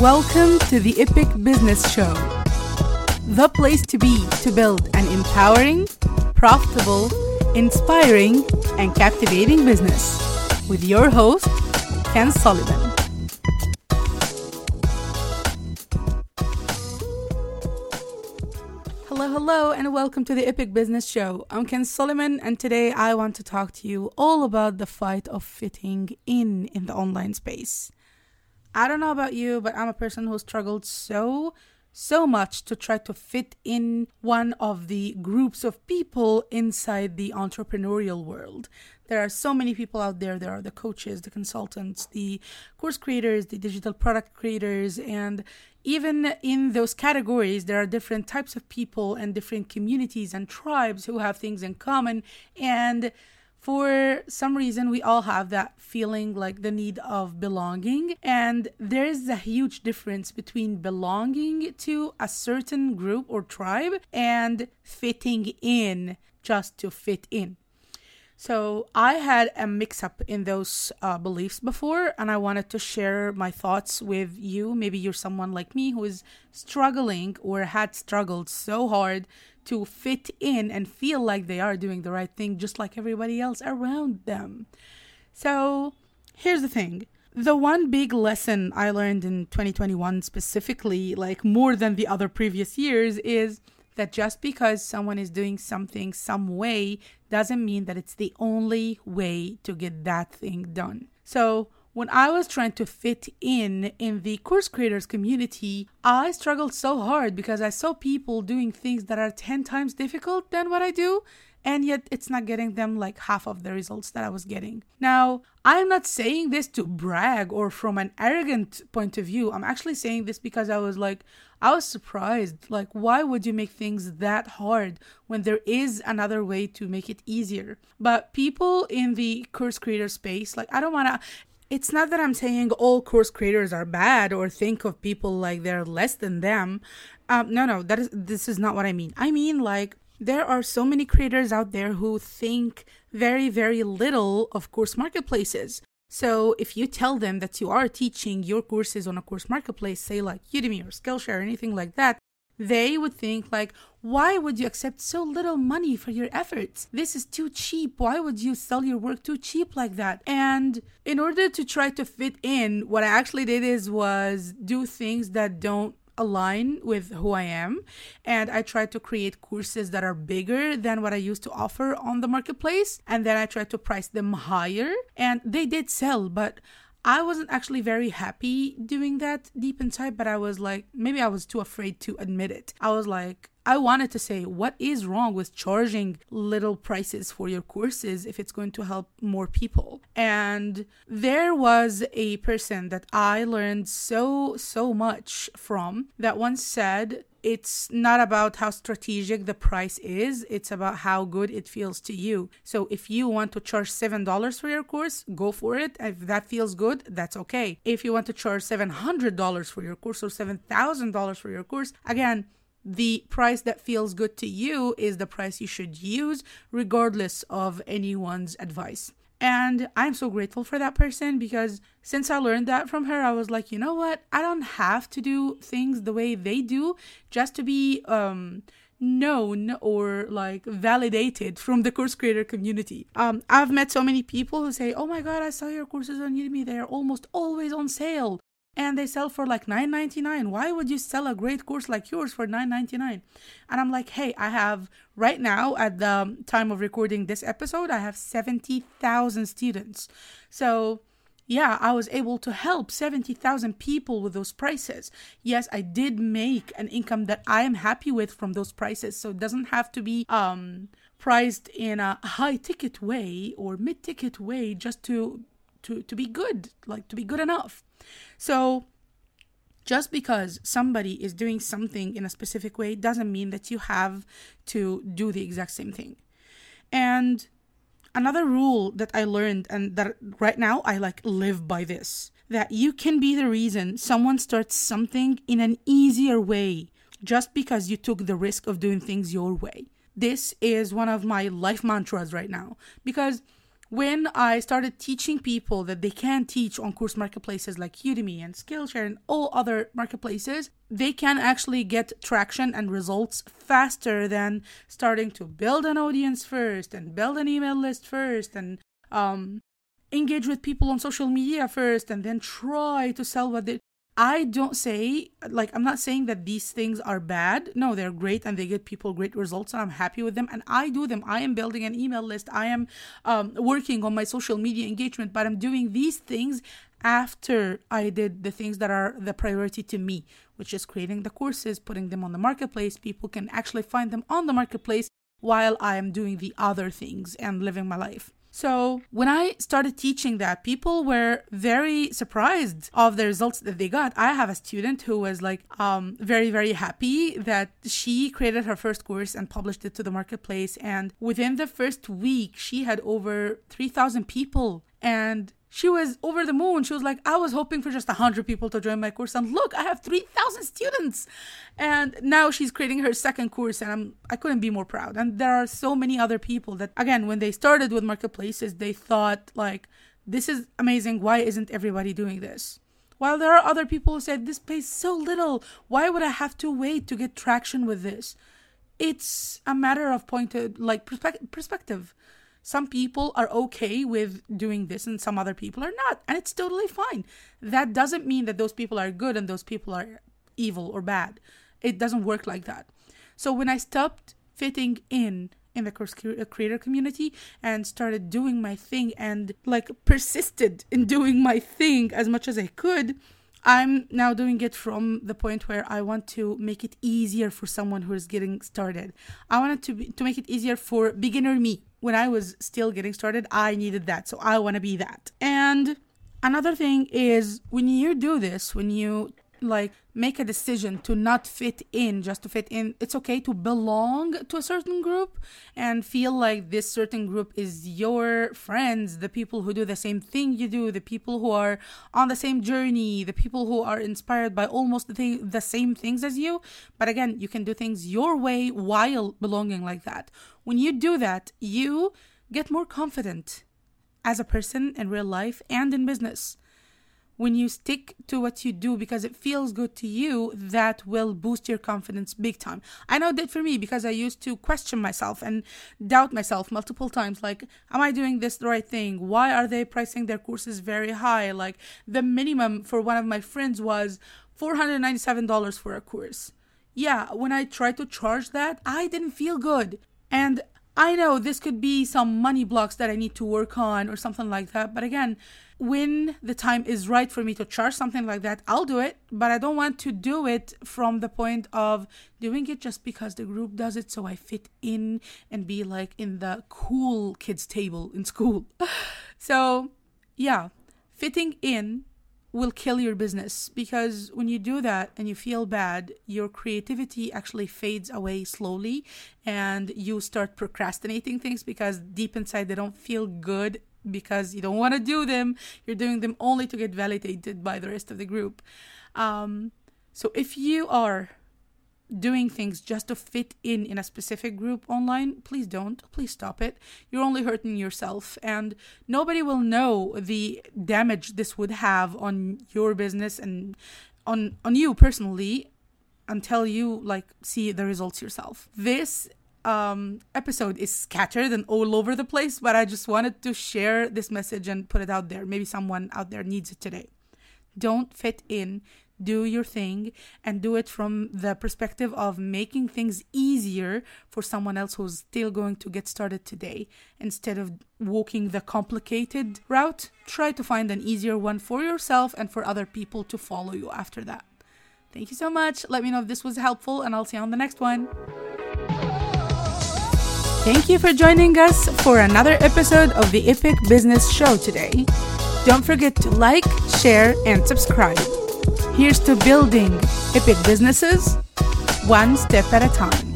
Welcome to the Epic Business Show, the place to be to build an empowering, profitable, inspiring, and captivating business with your host, Kenz Soliman. Hello, hello, and welcome to the Epic Business Show. I'm Kenz Soliman, and today I want to talk to you all about the fight of fitting in in the online space. I don't know about you, but I'm a person who struggled so, so much to try to fit in one of the groups of people inside the entrepreneurial world. There are so many people out there. There are the coaches, the consultants, the course creators, the digital product creators, and even in those categories, there are different types of people and different communities and tribes who have things in common. And for some reason we all have that feeling like the need of belonging. And there is a huge difference between belonging to a certain group or tribe and fitting in just to fit in so I had a mix up in those uh, beliefs before, and I wanted to share my thoughts with you. Maybe you're someone like me who is struggling or had struggled so hard to fit in and feel like they are doing the right thing, just like everybody else around them. So here's the thing. The one big lesson I learned in 2021 specifically, like more than the other previous years, is that just because someone is doing something some way doesn't mean that it's the only way to get that thing done. So, when I was trying to fit in in the course creators community, I struggled so hard because I saw people doing things that are 10 times difficult than what I do and yet it's not getting them like half of the results that I was getting. Now, I'm not saying this to brag or from an arrogant point of view. I'm actually saying this because I was like, I was surprised. Like, why would you make things that hard when there is another way to make it easier? But people in the course creator space, like, I don't want to. It's not that I'm saying all course creators are bad or think of people like they're less than them. Um, no, no, that is this is not what I mean. I mean like there are so many creators out there who think very, very little of course marketplaces. So if you tell them that you are teaching your courses on a course marketplace, say like Udemy or Skillshare or anything like that, they would think like, why would you accept so little money for your efforts? This is too cheap. Why would you sell your work too cheap like that? And in order to try to fit in, what I actually did is was do things that don't align with who I am. And I try to create courses that are bigger than what I used to offer on the marketplace. And then I try to price them higher. And they did sell, but I wasn't actually very happy doing that deep inside, but I was like, maybe I was too afraid to admit it. I was like, I wanted to say, what is wrong with charging little prices for your courses if it's going to help more people? And there was a person that I learned so, so much from that once said, it's not about how strategic the price is, it's about how good it feels to you. So if you want to charge $7 for your course, go for it. If that feels good, that's okay. If you want to charge $700 for your course or $7,000 for your course, again, the price that feels good to you is the price you should use, regardless of anyone's advice. And I'm so grateful for that person because since I learned that from her, I was like, you know what? I don't have to do things the way they do just to be um, known or like validated from the course creator community. Um, I've met so many people who say, oh my God, I saw your courses on Udemy. They're almost always on sale and they sell for like 9.99 why would you sell a great course like yours for 9.99 and i'm like hey i have right now at the time of recording this episode i have 70,000 students so yeah, I was able to help 70,000 people with those prices. Yes, I did make an income that I am happy with from those prices. So it doesn't have to be um priced in a high ticket way or mid ticket way just to to to be good, like to be good enough. So just because somebody is doing something in a specific way doesn't mean that you have to do the exact same thing. And another rule that I learned and that right now I like live by this that you can be the reason someone starts something in an easier way just because you took the risk of doing things your way. This is one of my life mantras right now because when I started teaching people that they can teach on course marketplaces like Udemy and Skillshare and all other marketplaces, they can actually get traction and results faster than starting to build an audience first and build an email list first and um, engage with people on social media first and then try to sell what they I don't say, like, I'm not saying that these things are bad. No, they're great and they get people great results and I'm happy with them and I do them. I am building an email list. I am um, working on my social media engagement, but I'm doing these things after I did the things that are the priority to me, which is creating the courses, putting them on the marketplace. People can actually find them on the marketplace while I am doing the other things and living my life. So when I started teaching that, people were very surprised of the results that they got. I have a student who was like um, very, very happy that she created her first course and published it to the marketplace. And within the first week, she had over 3,000 people. And she was over the moon. She was like, I was hoping for just 100 people to join my course. And look, I have 3,000 students. And now she's creating her second course. And I'm, I couldn't be more proud. And there are so many other people that, again, when they started with marketplaces, they thought, like, this is amazing. Why isn't everybody doing this? While there are other people who said, this pays so little. Why would I have to wait to get traction with this? It's a matter of point of, like, perspe- perspective some people are okay with doing this and some other people are not. And it's totally fine. That doesn't mean that those people are good and those people are evil or bad. It doesn't work like that. So when I stopped fitting in in the course creator community and started doing my thing and like persisted in doing my thing as much as I could, I'm now doing it from the point where I want to make it easier for someone who is getting started. I wanted to be, to make it easier for beginner me. When I was still getting started, I needed that. So I want to be that. And another thing is when you do this, when you like make a decision to not fit in just to fit in. It's okay to belong to a certain group and feel like this certain group is your friends the people who do the same thing you do the people who are on the same journey the people who are inspired by almost the, th- the same things as you. But again you can do things your way while belonging like that. When you do that you get more confident as a person in real life and in business when you stick to what you do because it feels good to you, that will boost your confidence big time. I know that for me because I used to question myself and doubt myself multiple times like, am I doing this the right thing? Why are they pricing their courses very high? Like, the minimum for one of my friends was $497 for a course. Yeah, when I tried to charge that, I didn't feel good. And I know this could be some money blocks that I need to work on or something like that. But again, when the time is right for me to charge something like that, I'll do it. But I don't want to do it from the point of doing it just because the group does it so I fit in and be like in the cool kids' table in school. so, yeah, fitting in will kill your business because when you do that and you feel bad, your creativity actually fades away slowly and you start procrastinating things because deep inside they don't feel good because you don't want to do them. You're doing them only to get validated by the rest of the group. Um, so if you are doing things just to fit in in a specific group online, please don't. Please stop it. You're only hurting yourself, and nobody will know the damage this would have on your business and on on you personally until you like see the results yourself. This um, episode is scattered and all over the place, but I just wanted to share this message and put it out there. Maybe someone out there needs it today. Don't fit in, do your thing, and do it from the perspective of making things easier for someone else who's still going to get started today. Instead of walking the complicated route, try to find an easier one for yourself and for other people to follow you after that. Thank you so much. Let me know if this was helpful, and I'll see you on the next one. Thank you for joining us for another episode of the Epic Business Show today. Don't forget to like, share, and subscribe. Here's to building epic businesses one step at a time.